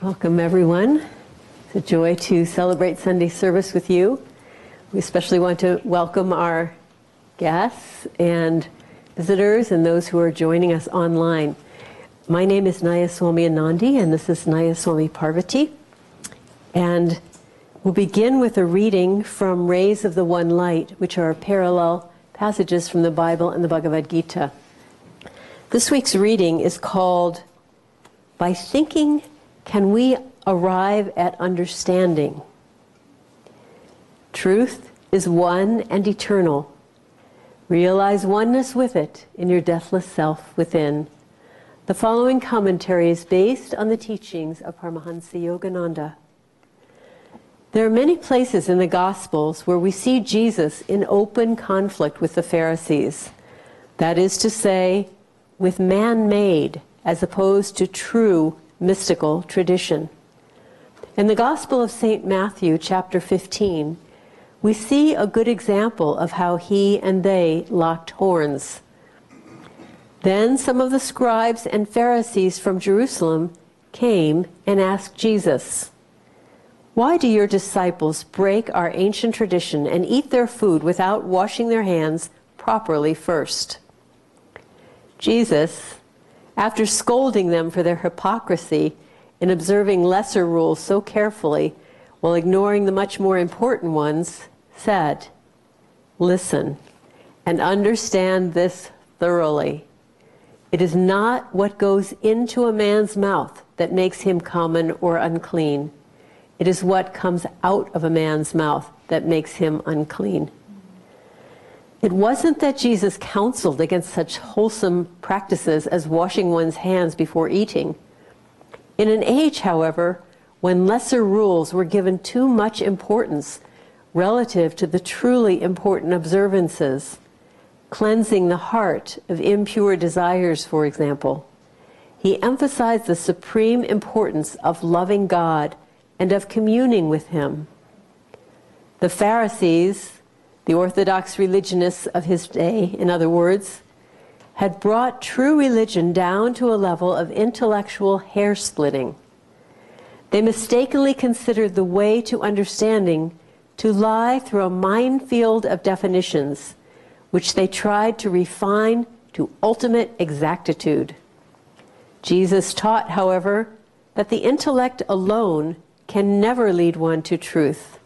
Welcome, everyone. It's a joy to celebrate Sunday service with you. We especially want to welcome our guests and visitors and those who are joining us online. My name is Naya Swami Anandi, and this is Naya Swami Parvati. And we'll begin with a reading from Rays of the One Light, which are parallel passages from the Bible and the Bhagavad Gita. This week's reading is called By Thinking Can We Arrive at Understanding? Truth is one and eternal. Realize oneness with it in your deathless self within. The following commentary is based on the teachings of Paramahansa Yogananda. There are many places in the Gospels where we see Jesus in open conflict with the Pharisees. That is to say, with man made as opposed to true mystical tradition. In the Gospel of St. Matthew, chapter 15, we see a good example of how he and they locked horns. Then some of the scribes and Pharisees from Jerusalem came and asked Jesus, Why do your disciples break our ancient tradition and eat their food without washing their hands properly first? Jesus, after scolding them for their hypocrisy in observing lesser rules so carefully while ignoring the much more important ones, said, Listen and understand this thoroughly. It is not what goes into a man's mouth that makes him common or unclean. It is what comes out of a man's mouth that makes him unclean. It wasn't that Jesus counseled against such wholesome practices as washing one's hands before eating. In an age, however, when lesser rules were given too much importance relative to the truly important observances, cleansing the heart of impure desires, for example, he emphasized the supreme importance of loving God and of communing with Him. The Pharisees, the Orthodox religionists of his day, in other words, had brought true religion down to a level of intellectual hair splitting. They mistakenly considered the way to understanding to lie through a minefield of definitions, which they tried to refine to ultimate exactitude. Jesus taught, however, that the intellect alone can never lead one to truth.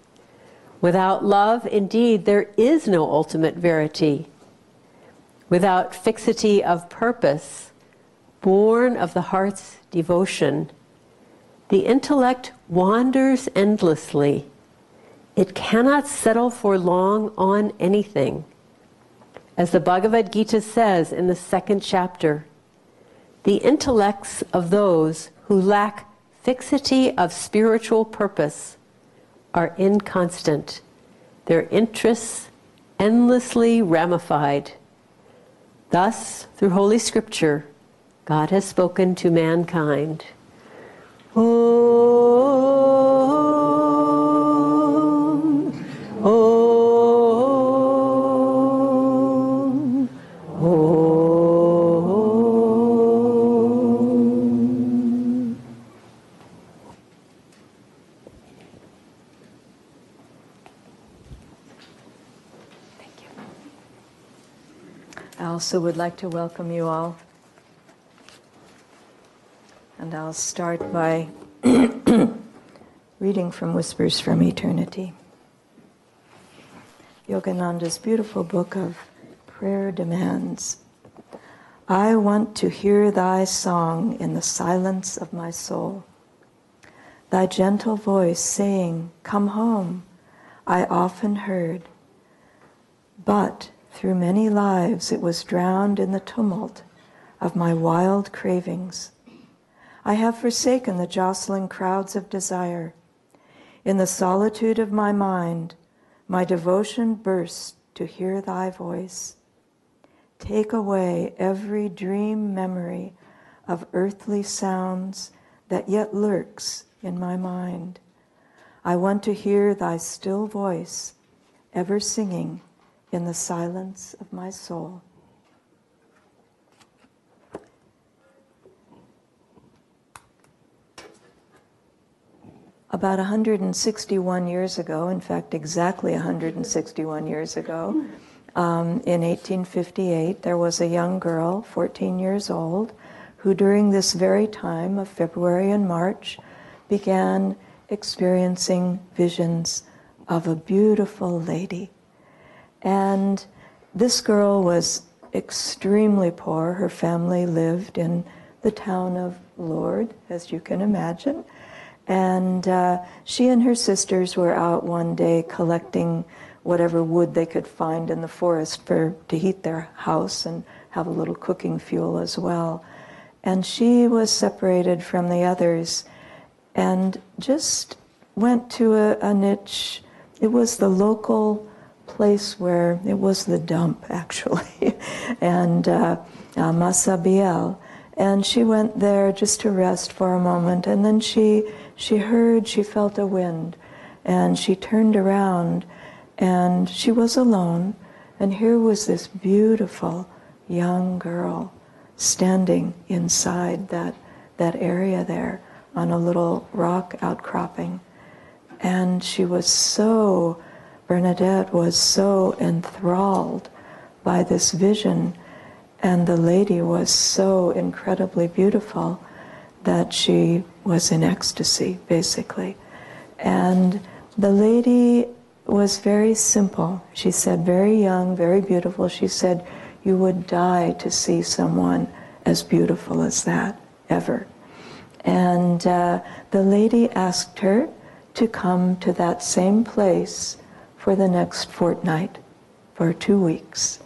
Without love, indeed, there is no ultimate verity. Without fixity of purpose, born of the heart's devotion, the intellect wanders endlessly. It cannot settle for long on anything. As the Bhagavad Gita says in the second chapter, the intellects of those who lack fixity of spiritual purpose are inconstant, their interests endlessly ramified. Thus, through Holy Scripture, God has spoken to mankind. Also would like to welcome you all. And I'll start by reading from Whispers from Eternity. Yogananda's beautiful book of prayer demands. I want to hear thy song in the silence of my soul. Thy gentle voice saying, Come home, I often heard. But through many lives, it was drowned in the tumult of my wild cravings. I have forsaken the jostling crowds of desire. In the solitude of my mind, my devotion bursts to hear thy voice. Take away every dream memory of earthly sounds that yet lurks in my mind. I want to hear thy still voice, ever singing in the silence of my soul. about 161 years ago, in fact, exactly 161 years ago, um, in 1858, there was a young girl, 14 years old, who during this very time of February and March began experiencing visions of a beautiful lady. And this girl was extremely poor. Her family lived in the town of Lourdes, as you can imagine. And uh, she and her sisters were out one day collecting whatever wood they could find in the forest for to heat their house and have a little cooking fuel as well. And she was separated from the others and just went to a, a niche. It was the local place where it was the dump actually, and uh, uh, Massabielle. And she went there just to rest for a moment, and then she she heard, she felt a wind, and she turned around, and she was alone, and here was this beautiful young girl standing inside that that area there on a little rock outcropping, and she was so Bernadette was so enthralled by this vision, and the lady was so incredibly beautiful that she was in ecstasy, basically. And the lady was very simple. She said, very young, very beautiful. She said, You would die to see someone as beautiful as that, ever. And uh, the lady asked her to come to that same place for the next fortnight, for two weeks.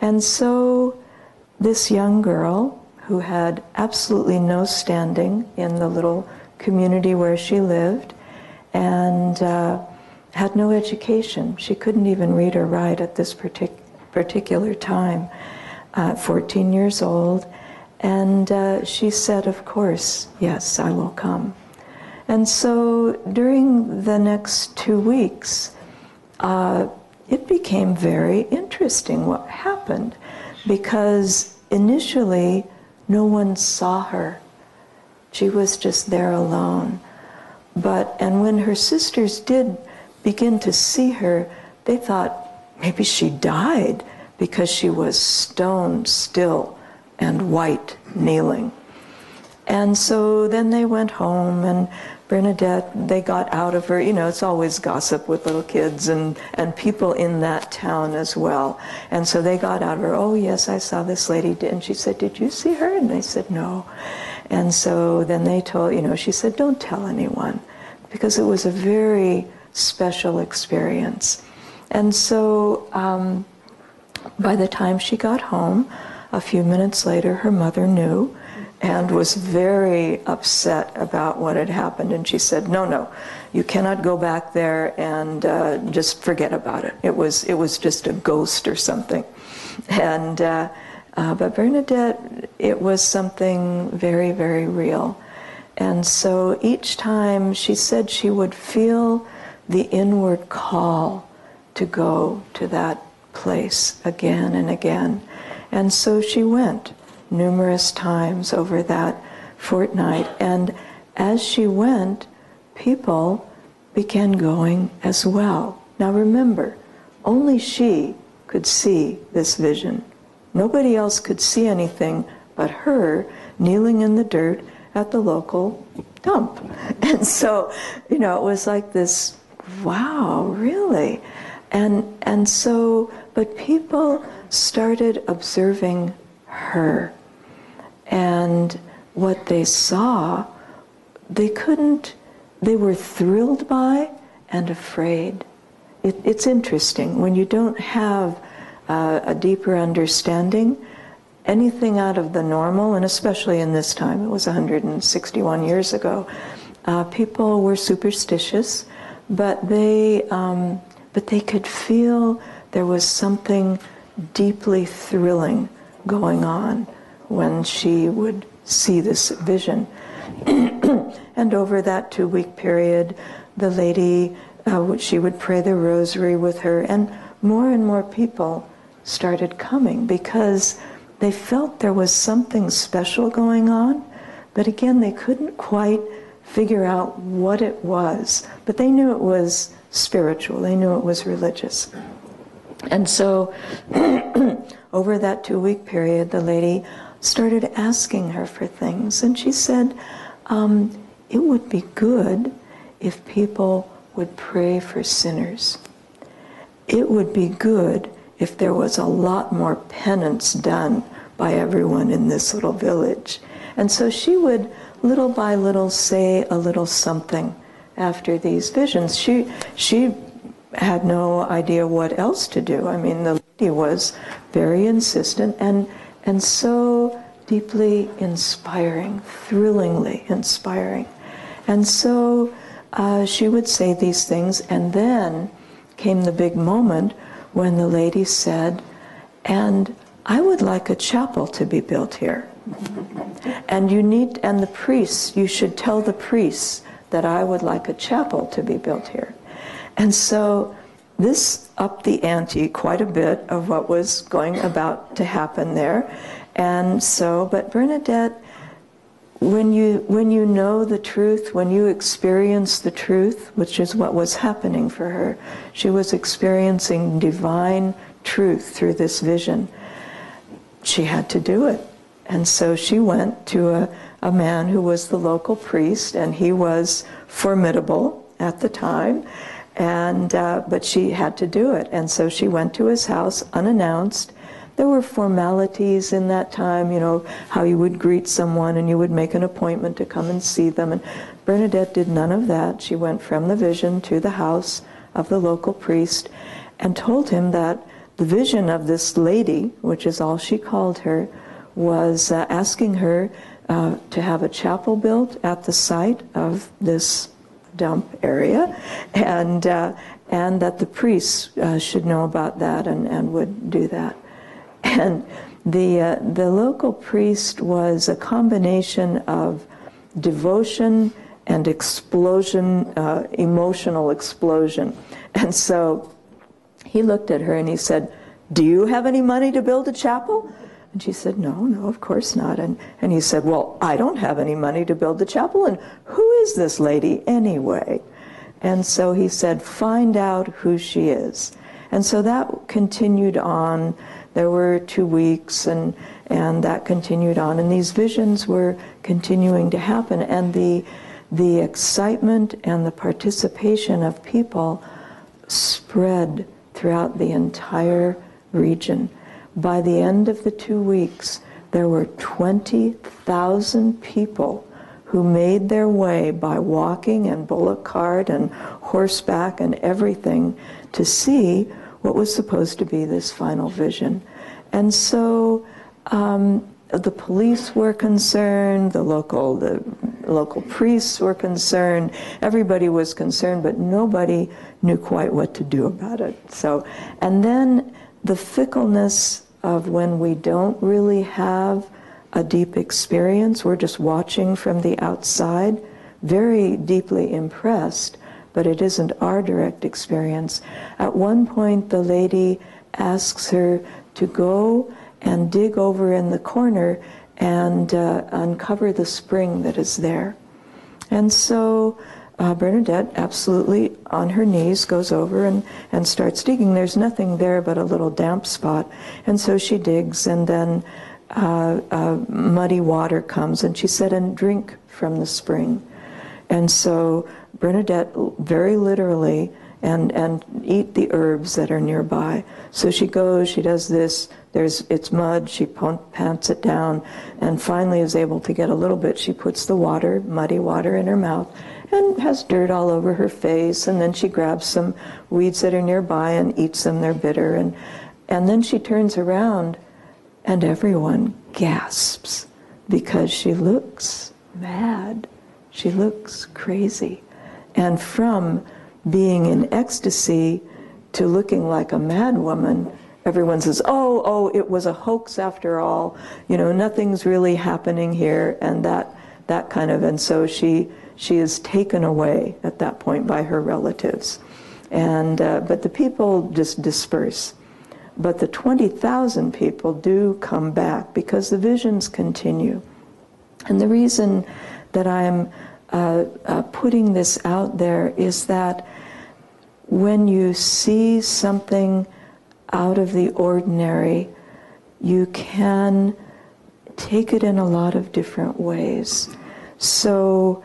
And so this young girl, who had absolutely no standing in the little community where she lived and uh, had no education, she couldn't even read or write at this partic- particular time, uh, 14 years old. And uh, she said, Of course, yes, I will come. And so during the next two weeks, uh, it became very interesting what happened because initially no one saw her. She was just there alone. But, and when her sisters did begin to see her, they thought maybe she died because she was stone still and white, kneeling. And so then they went home and Bernadette, they got out of her, you know, it's always gossip with little kids and, and people in that town as well. And so they got out of her, oh, yes, I saw this lady. And she said, Did you see her? And they said, No. And so then they told, you know, she said, Don't tell anyone, because it was a very special experience. And so um, by the time she got home, a few minutes later, her mother knew and was very upset about what had happened. And she said, "No, no, you cannot go back there and uh, just forget about it. It was it was just a ghost or something." And uh, uh, but Bernadette, it was something very very real. And so each time she said she would feel the inward call to go to that place again and again. And so she went numerous times over that fortnight. And as she went, people began going as well. Now remember, only she could see this vision. Nobody else could see anything but her kneeling in the dirt at the local dump. And so, you know, it was like this wow, really? And and so but people started observing her and what they saw, they couldn't, they were thrilled by and afraid. It, it's interesting when you don't have uh, a deeper understanding, anything out of the normal, and especially in this time, it was 161 years ago, uh, people were superstitious, but they, um, but they could feel there was something deeply thrilling going on when she would see this vision. and over that two week period, the lady, uh, she would pray the rosary with her, and more and more people started coming because they felt there was something special going on, but again, they couldn't quite figure out what it was. But they knew it was spiritual, they knew it was religious. And so, over that two week period, the lady started asking her for things. And she said, um, It would be good if people would pray for sinners. It would be good if there was a lot more penance done by everyone in this little village. And so she would, little by little, say a little something after these visions. She, she had no idea what else to do. I mean, the lady was very insistent and, and so deeply inspiring, thrillingly inspiring. And so uh, she would say these things, and then came the big moment when the lady said, and I would like a chapel to be built here. And you need, and the priests, you should tell the priests that I would like a chapel to be built here. And so this upped the ante quite a bit of what was going about to happen there. And so, but Bernadette, when you, when you know the truth, when you experience the truth, which is what was happening for her, she was experiencing divine truth through this vision. She had to do it. And so she went to a, a man who was the local priest, and he was formidable at the time. And, uh, but she had to do it. And so she went to his house unannounced there were formalities in that time, you know, how you would greet someone and you would make an appointment to come and see them. And Bernadette did none of that. She went from the vision to the house of the local priest and told him that the vision of this lady, which is all she called her, was uh, asking her uh, to have a chapel built at the site of this dump area, and uh, and that the priests uh, should know about that and, and would do that. And the, uh, the local priest was a combination of devotion and explosion, uh, emotional explosion. And so he looked at her and he said, Do you have any money to build a chapel? And she said, No, no, of course not. And, and he said, Well, I don't have any money to build the chapel. And who is this lady anyway? And so he said, Find out who she is. And so that continued on there were two weeks, and, and that continued on. And these visions were continuing to happen. And the, the excitement and the participation of people spread throughout the entire region. By the end of the two weeks, there were 20,000 people who made their way by walking and bullock cart and horseback and everything to see what was supposed to be this final vision. And so um, the police were concerned, the local, the local priests were concerned, everybody was concerned, but nobody knew quite what to do about it. So, and then the fickleness of when we don't really have a deep experience, we're just watching from the outside, very deeply impressed but it isn't our direct experience. At one point, the lady asks her to go and dig over in the corner and uh, uncover the spring that is there. And so uh, Bernadette, absolutely on her knees, goes over and, and starts digging. There's nothing there but a little damp spot. And so she digs, and then uh, uh muddy water comes, and she said, and drink from the spring. And so Bernadette very literally and, and eat the herbs that are nearby. So she goes, she does this, there's, it's mud, she pants it down, and finally is able to get a little bit. She puts the water, muddy water, in her mouth and has dirt all over her face, and then she grabs some weeds that are nearby and eats them, they're bitter. And, and then she turns around, and everyone gasps because she looks mad. She looks crazy. And from being in ecstasy to looking like a mad woman, everyone says, oh, oh, it was a hoax after all. You know, nothing's really happening here, and that, that kind of, and so she, she is taken away at that point by her relatives. And, uh, but the people just disperse. But the 20,000 people do come back because the visions continue. And the reason that I'm uh, uh, putting this out there is that when you see something out of the ordinary, you can take it in a lot of different ways. So,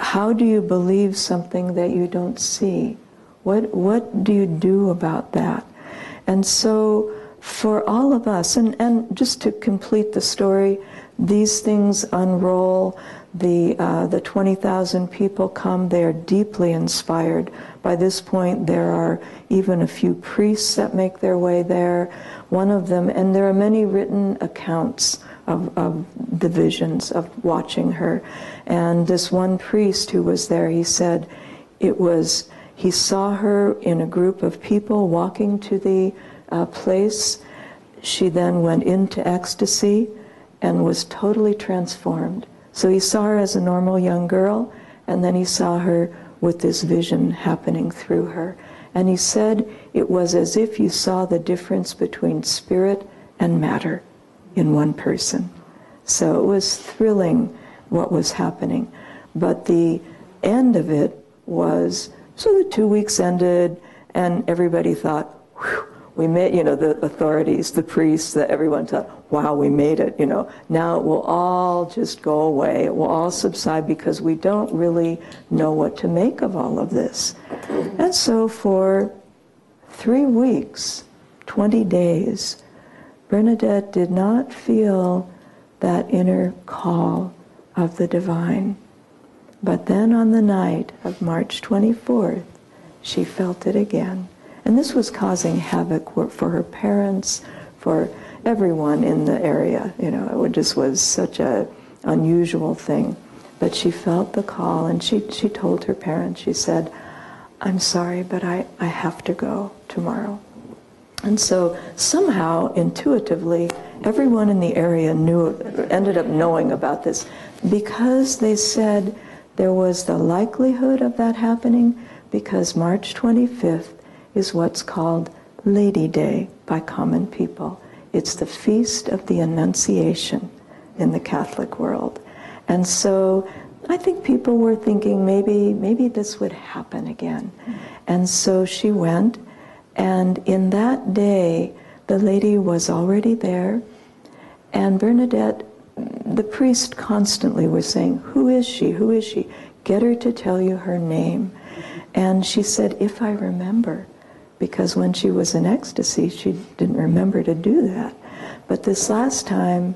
how do you believe something that you don't see? What, what do you do about that? And so, for all of us, and, and just to complete the story, these things unroll. The, uh, the 20,000 people come, they are deeply inspired. By this point, there are even a few priests that make their way there. One of them, and there are many written accounts of, of the visions of watching her. And this one priest who was there, he said it was, he saw her in a group of people walking to the uh, place. She then went into ecstasy and was totally transformed. So he saw her as a normal young girl, and then he saw her with this vision happening through her. And he said it was as if you saw the difference between spirit and matter in one person. So it was thrilling what was happening. But the end of it was so the two weeks ended, and everybody thought, we made, you know, the authorities, the priests, the, everyone thought, wow, we made it, you know. Now it will all just go away. It will all subside because we don't really know what to make of all of this. And so for three weeks, 20 days, Bernadette did not feel that inner call of the divine. But then on the night of March 24th, she felt it again. And this was causing havoc for her parents, for everyone in the area. You know, it just was such a unusual thing. But she felt the call and she, she told her parents, she said, I'm sorry, but I, I have to go tomorrow. And so somehow, intuitively, everyone in the area knew, ended up knowing about this because they said there was the likelihood of that happening because March 25th is what's called Lady Day by common people. It's the feast of the Annunciation in the Catholic world. And so I think people were thinking maybe maybe this would happen again. And so she went and in that day, the lady was already there, and Bernadette, the priest constantly was saying, Who is she? Who is she? Get her to tell you her name. And she said, If I remember, because when she was in ecstasy, she didn't remember to do that. But this last time,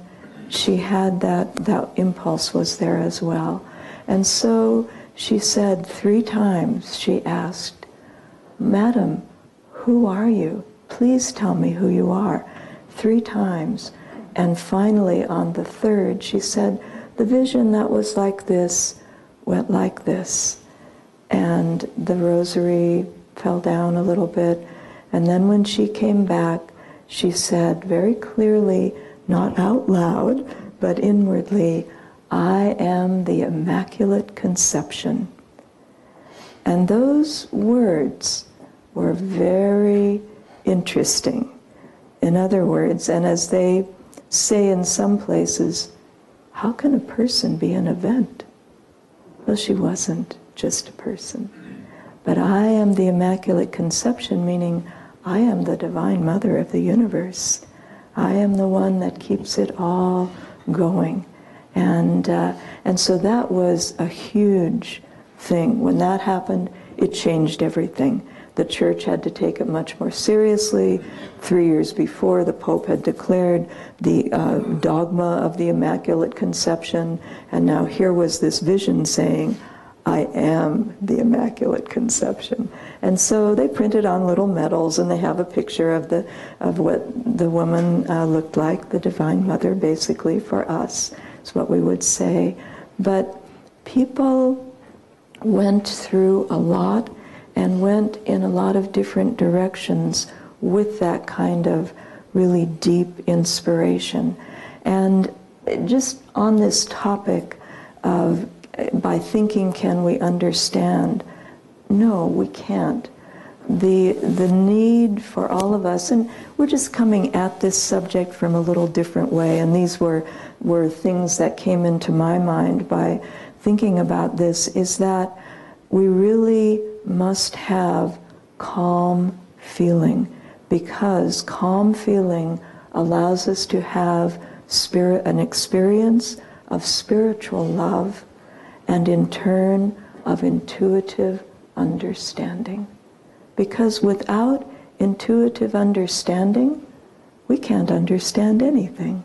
she had that, that impulse was there as well. And so she said three times, she asked, Madam, who are you? Please tell me who you are. Three times. And finally, on the third, she said, The vision that was like this went like this. And the rosary fell down a little bit. And then when she came back, she said very clearly, not out loud, but inwardly, I am the Immaculate Conception. And those words were very interesting. In other words, and as they say in some places, how can a person be an event? Well, she wasn't just a person. But I am the Immaculate Conception, meaning I am the Divine Mother of the universe. I am the one that keeps it all going. And, uh, and so that was a huge thing. When that happened, it changed everything. The church had to take it much more seriously. Three years before, the Pope had declared the uh, dogma of the Immaculate Conception, and now here was this vision saying, I am the Immaculate Conception. And so they printed on little medals, and they have a picture of the of what the woman uh, looked like, the Divine Mother, basically for us. Is what we would say. But people went through a lot and went in a lot of different directions with that kind of really deep inspiration. And just on this topic of by thinking can we understand? No, we can't. The, the need for all of us, and we're just coming at this subject from a little different way, and these were, were things that came into my mind by thinking about this is that we really must have calm feeling because calm feeling allows us to have spirit an experience of spiritual love and in turn of intuitive understanding. Because without intuitive understanding we can't understand anything.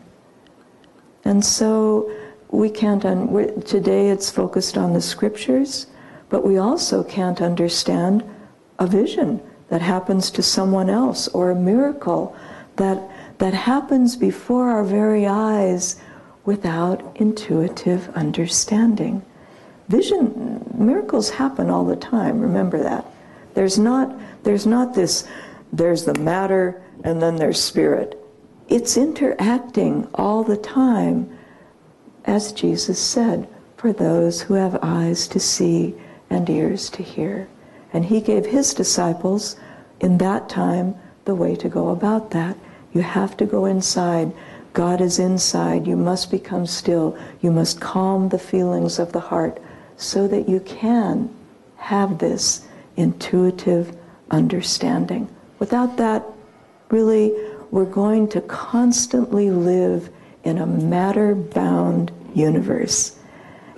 And so we can't un- today it's focused on the scriptures but we also can't understand a vision that happens to someone else or a miracle that, that happens before our very eyes without intuitive understanding. Vision, miracles happen all the time, remember that. There's not, there's not this, there's the matter and then there's spirit. It's interacting all the time, as Jesus said, for those who have eyes to see and ears to hear. And he gave his disciples in that time the way to go about that. You have to go inside. God is inside. You must become still. You must calm the feelings of the heart so that you can have this intuitive understanding. Without that, really, we're going to constantly live in a matter bound universe.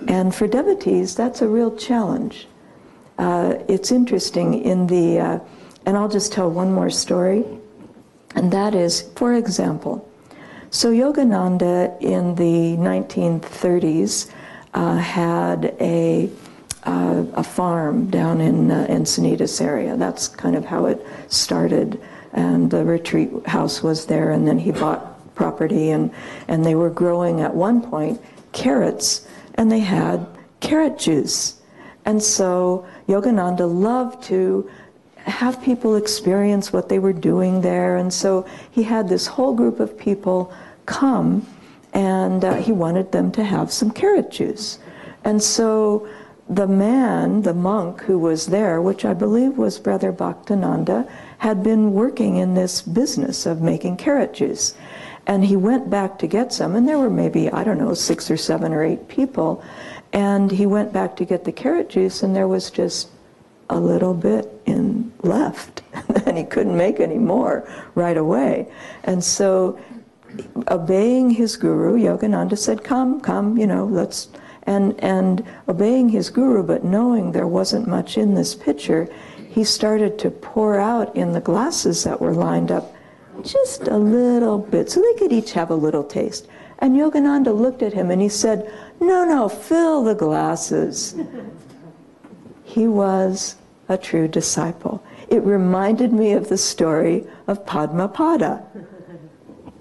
And for devotees, that's a real challenge uh, it's interesting in the, uh, and I'll just tell one more story, and that is, for example, so Yogananda in the 1930s uh, had a, uh, a farm down in uh, Encinitas area. That's kind of how it started. And the retreat house was there, and then he bought property, and, and they were growing at one point carrots, and they had carrot juice. And so Yogananda loved to have people experience what they were doing there. And so he had this whole group of people come and uh, he wanted them to have some carrot juice. And so the man, the monk who was there, which I believe was Brother Bhaktananda, had been working in this business of making carrot juice. And he went back to get some, and there were maybe, I don't know, six or seven or eight people. And he went back to get the carrot juice, and there was just a little bit in left, and he couldn't make any more right away. And so, obeying his guru, Yogananda said, "Come, come, you know, let's." And and obeying his guru, but knowing there wasn't much in this pitcher, he started to pour out in the glasses that were lined up just a little bit, so they could each have a little taste. And Yogananda looked at him and he said, No, no, fill the glasses. he was a true disciple. It reminded me of the story of Padmapada.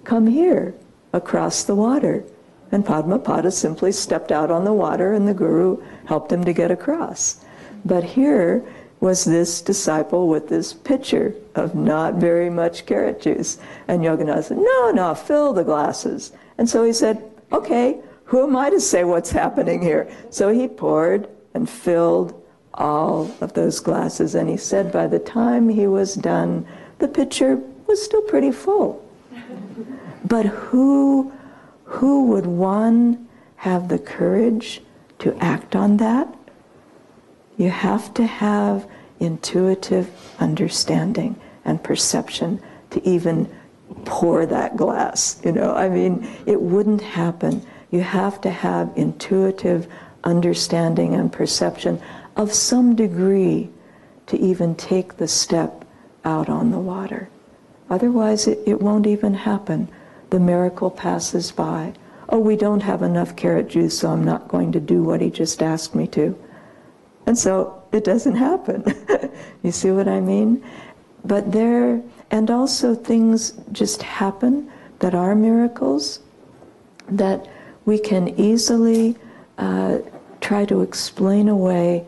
Come here, across the water. And Padmapada simply stepped out on the water and the guru helped him to get across. But here was this disciple with this pitcher of not very much carrot juice. And Yogananda said, No, no, fill the glasses. And so he said, okay, who am I to say what's happening here? So he poured and filled all of those glasses. And he said by the time he was done, the pitcher was still pretty full. But who, who would one have the courage to act on that? You have to have intuitive understanding and perception to even pour that glass. You know, I mean, it wouldn't happen. You have to have intuitive understanding and perception of some degree to even take the step out on the water. Otherwise, it, it won't even happen. The miracle passes by. Oh, we don't have enough carrot juice, so I'm not going to do what he just asked me to. And so it doesn't happen. you see what I mean? But there, and also things just happen that are miracles that we can easily uh, try to explain away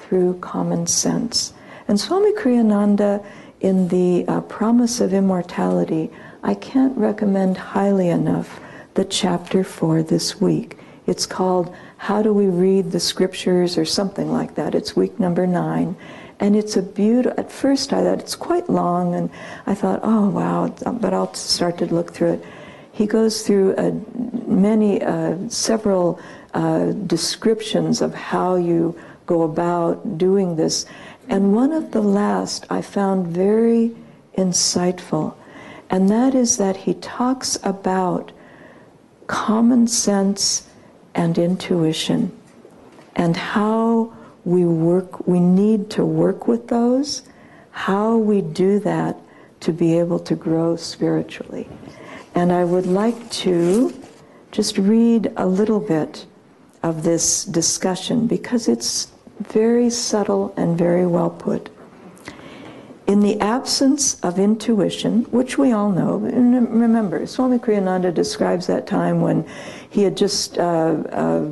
through common sense. And Swami Kriyananda, in the uh, Promise of Immortality, I can't recommend highly enough the chapter for this week. It's called How Do We Read the Scriptures or something like that. It's week number nine. And it's a beautiful, at first I thought it's quite long, and I thought, oh wow, but I'll start to look through it. He goes through a many, uh, several uh, descriptions of how you go about doing this. And one of the last I found very insightful, and that is that he talks about common sense and intuition and how we work, we need to work with those, how we do that to be able to grow spiritually. And I would like to just read a little bit of this discussion because it's very subtle and very well put. In the absence of intuition, which we all know, remember, Swami Kriyananda describes that time when he had just uh, uh,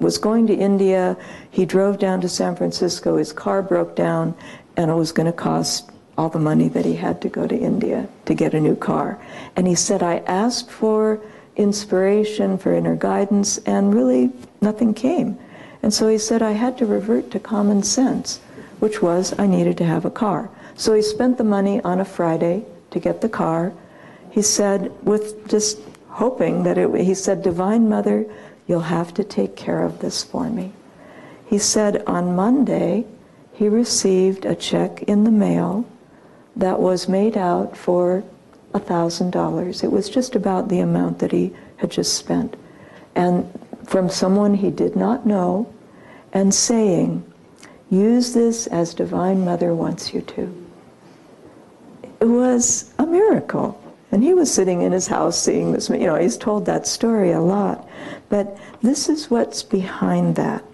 was going to India. He drove down to San Francisco. His car broke down, and it was going to cost all the money that he had to go to India to get a new car. And he said, I asked for inspiration, for inner guidance, and really nothing came. And so he said, I had to revert to common sense, which was I needed to have a car. So he spent the money on a Friday to get the car. He said, with just hoping that it, he said, Divine Mother, you'll have to take care of this for me. He said on Monday, he received a check in the mail that was made out for $1,000. It was just about the amount that he had just spent. And from someone he did not know, and saying, use this as Divine Mother wants you to. It was a miracle. And he was sitting in his house seeing this, you know, he's told that story a lot. But this is what's behind that.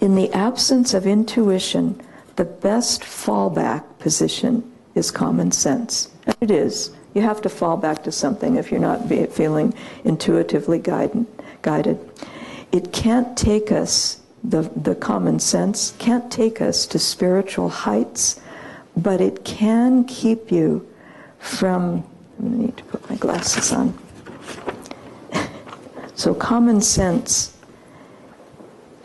In the absence of intuition, the best fallback position is common sense. And it is. You have to fall back to something if you're not feeling intuitively guided, guided. It can't take us, the, the common sense can't take us to spiritual heights, but it can keep you from, I need to put my glasses on. so common sense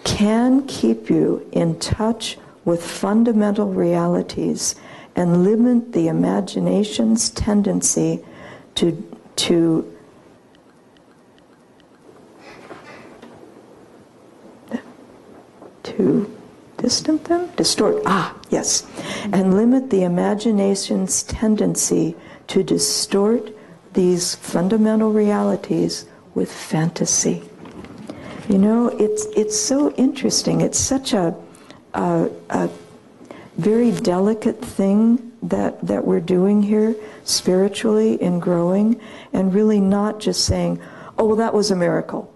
can keep you in touch with fundamental realities and limit the imagination's tendency to, to to distant them, distort, ah, yes, and limit the imagination's tendency to distort these fundamental realities with fantasy. You know, it's, it's so interesting. It's such a, a, a very delicate thing that, that we're doing here spiritually in growing, and really not just saying, oh, well, that was a miracle,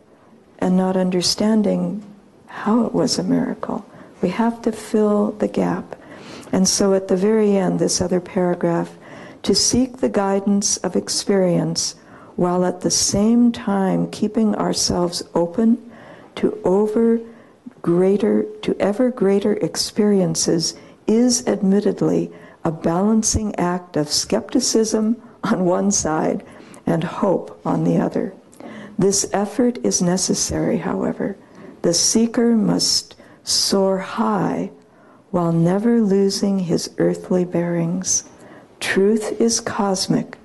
and not understanding how it was a miracle. We have to fill the gap. And so at the very end, this other paragraph, to seek the guidance of experience while at the same time keeping ourselves open to over greater, to ever greater experiences is admittedly a balancing act of skepticism on one side and hope on the other. This effort is necessary, however. The seeker must soar high while never losing his earthly bearings. Truth is cosmic,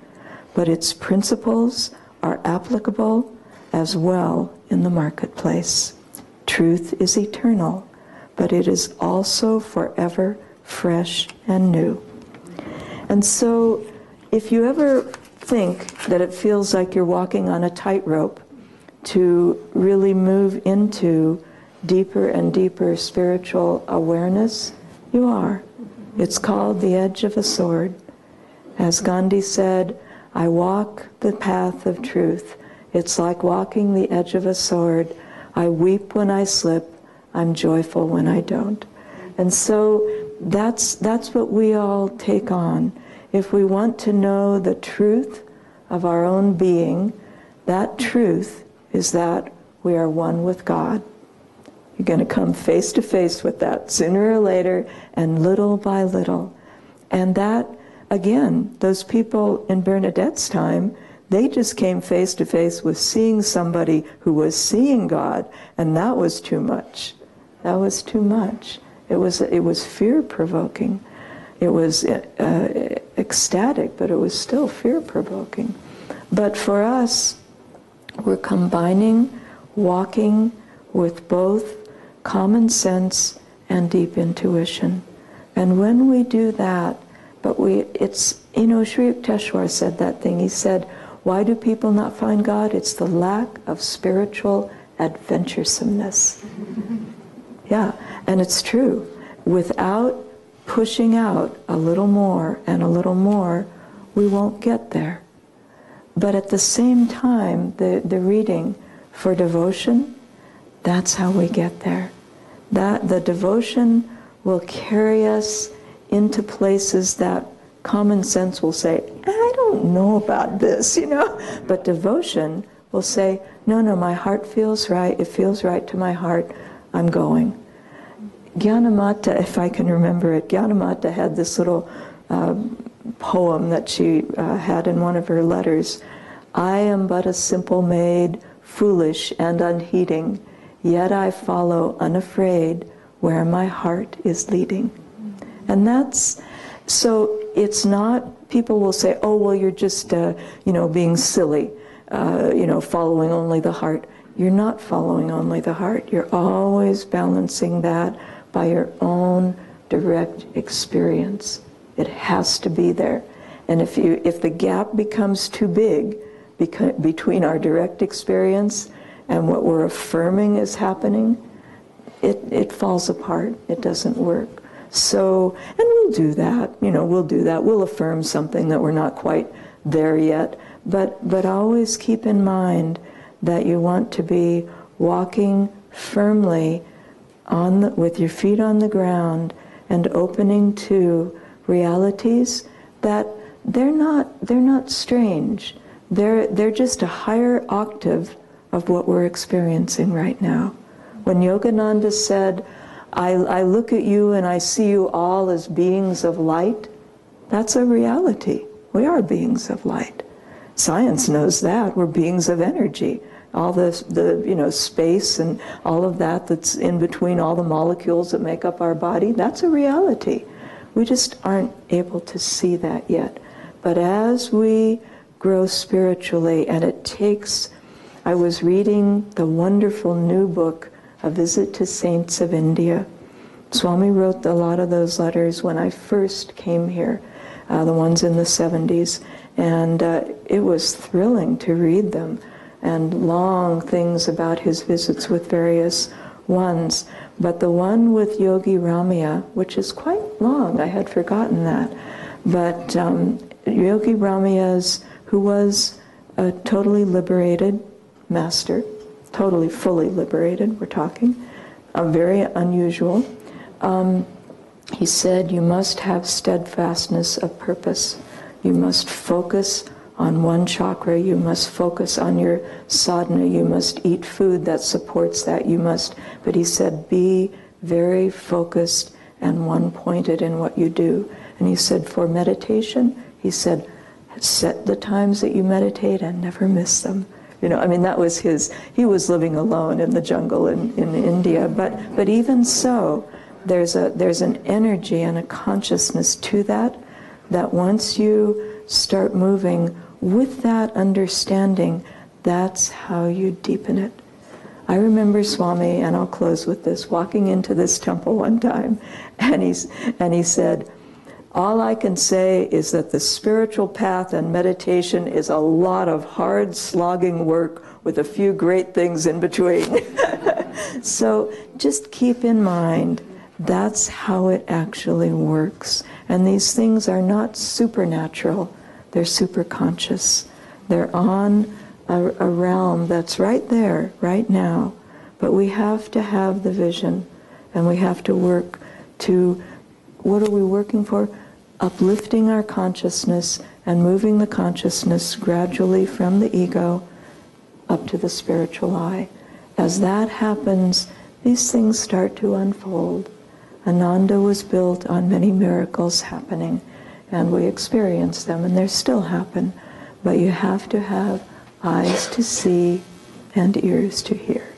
but its principles are applicable as well in the marketplace. Truth is eternal, but it is also forever fresh and new. And so, if you ever think that it feels like you're walking on a tightrope, to really move into deeper and deeper spiritual awareness, you are. It's called the edge of a sword. As Gandhi said, I walk the path of truth. It's like walking the edge of a sword. I weep when I slip. I'm joyful when I don't. And so that's, that's what we all take on. If we want to know the truth of our own being, that truth is that we are one with God. You're going to come face to face with that sooner or later, and little by little. And that, again, those people in Bernadette's time, they just came face to face with seeing somebody who was seeing God, and that was too much. That was too much. It was, it was fear provoking. It was uh, ecstatic, but it was still fear provoking. But for us, we're combining walking with both common sense and deep intuition. And when we do that, but we, it's, you know, Sri Yukteswar said that thing. He said, why do people not find God? It's the lack of spiritual adventuresomeness. yeah, and it's true. Without pushing out a little more and a little more, we won't get there. But at the same time, the, the reading for devotion, that's how we get there. That the devotion will carry us into places that common sense will say, I don't know about this, you know. But devotion will say, no, no, my heart feels right. It feels right to my heart. I'm going. Gyanamata, if I can remember it, Gyanamata had this little uh, poem that she uh, had in one of her letters. I am but a simple maid, foolish and unheeding, yet I follow unafraid where my heart is leading. And that's so it's not, people will say, oh, well, you're just, uh, you know, being silly, uh, you know, following only the heart. You're not following only the heart. You're always balancing that by your own direct experience. It has to be there. And if, you, if the gap becomes too big beca- between our direct experience and what we're affirming is happening, it, it falls apart. It doesn't work. So, and we'll do that, you know, we'll do that. We'll affirm something that we're not quite there yet. But, but always keep in mind that you want to be walking firmly on the, with your feet on the ground and opening to realities that they're not, they're not strange. They're, they're just a higher octave of what we're experiencing right now. When Yogananda said, I, I look at you and I see you all as beings of light. That's a reality. We are beings of light. Science knows that. We're beings of energy. All the, the you know, space and all of that that's in between all the molecules that make up our body, that's a reality. We just aren't able to see that yet. But as we grow spiritually, and it takes, I was reading the wonderful new book a visit to saints of India. Swami wrote a lot of those letters when I first came here, uh, the ones in the 70s, and uh, it was thrilling to read them and long things about his visits with various ones. But the one with Yogi Ramaiah, which is quite long, I had forgotten that, but um, Yogi Ramaiah's, who was a totally liberated master, totally, fully liberated, we're talking, uh, very unusual. Um, he said, You must have steadfastness of purpose. You must focus on one chakra. You must focus on your sadhana. You must eat food that supports that. You must, but he said, be very focused and one pointed in what you do. And he said, for meditation, he said, set the times that you meditate and never miss them. You know, I mean, that was his, he was living alone in the jungle in, in India. But, but even so, there's, a, there's an energy and a consciousness to that, that once you start moving with that understanding, that's how you deepen it. I remember Swami, and I'll close with this, walking into this temple one time, and, he's, and he said, all I can say is that the spiritual path and meditation is a lot of hard, slogging work with a few great things in between. so just keep in mind that's how it actually works. And these things are not supernatural, they're superconscious. They're on a, a realm that's right there, right now. But we have to have the vision and we have to work to what are we working for? Uplifting our consciousness and moving the consciousness gradually from the ego up to the spiritual eye. As that happens, these things start to unfold. Ananda was built on many miracles happening, and we experience them, and they still happen. But you have to have eyes to see and ears to hear.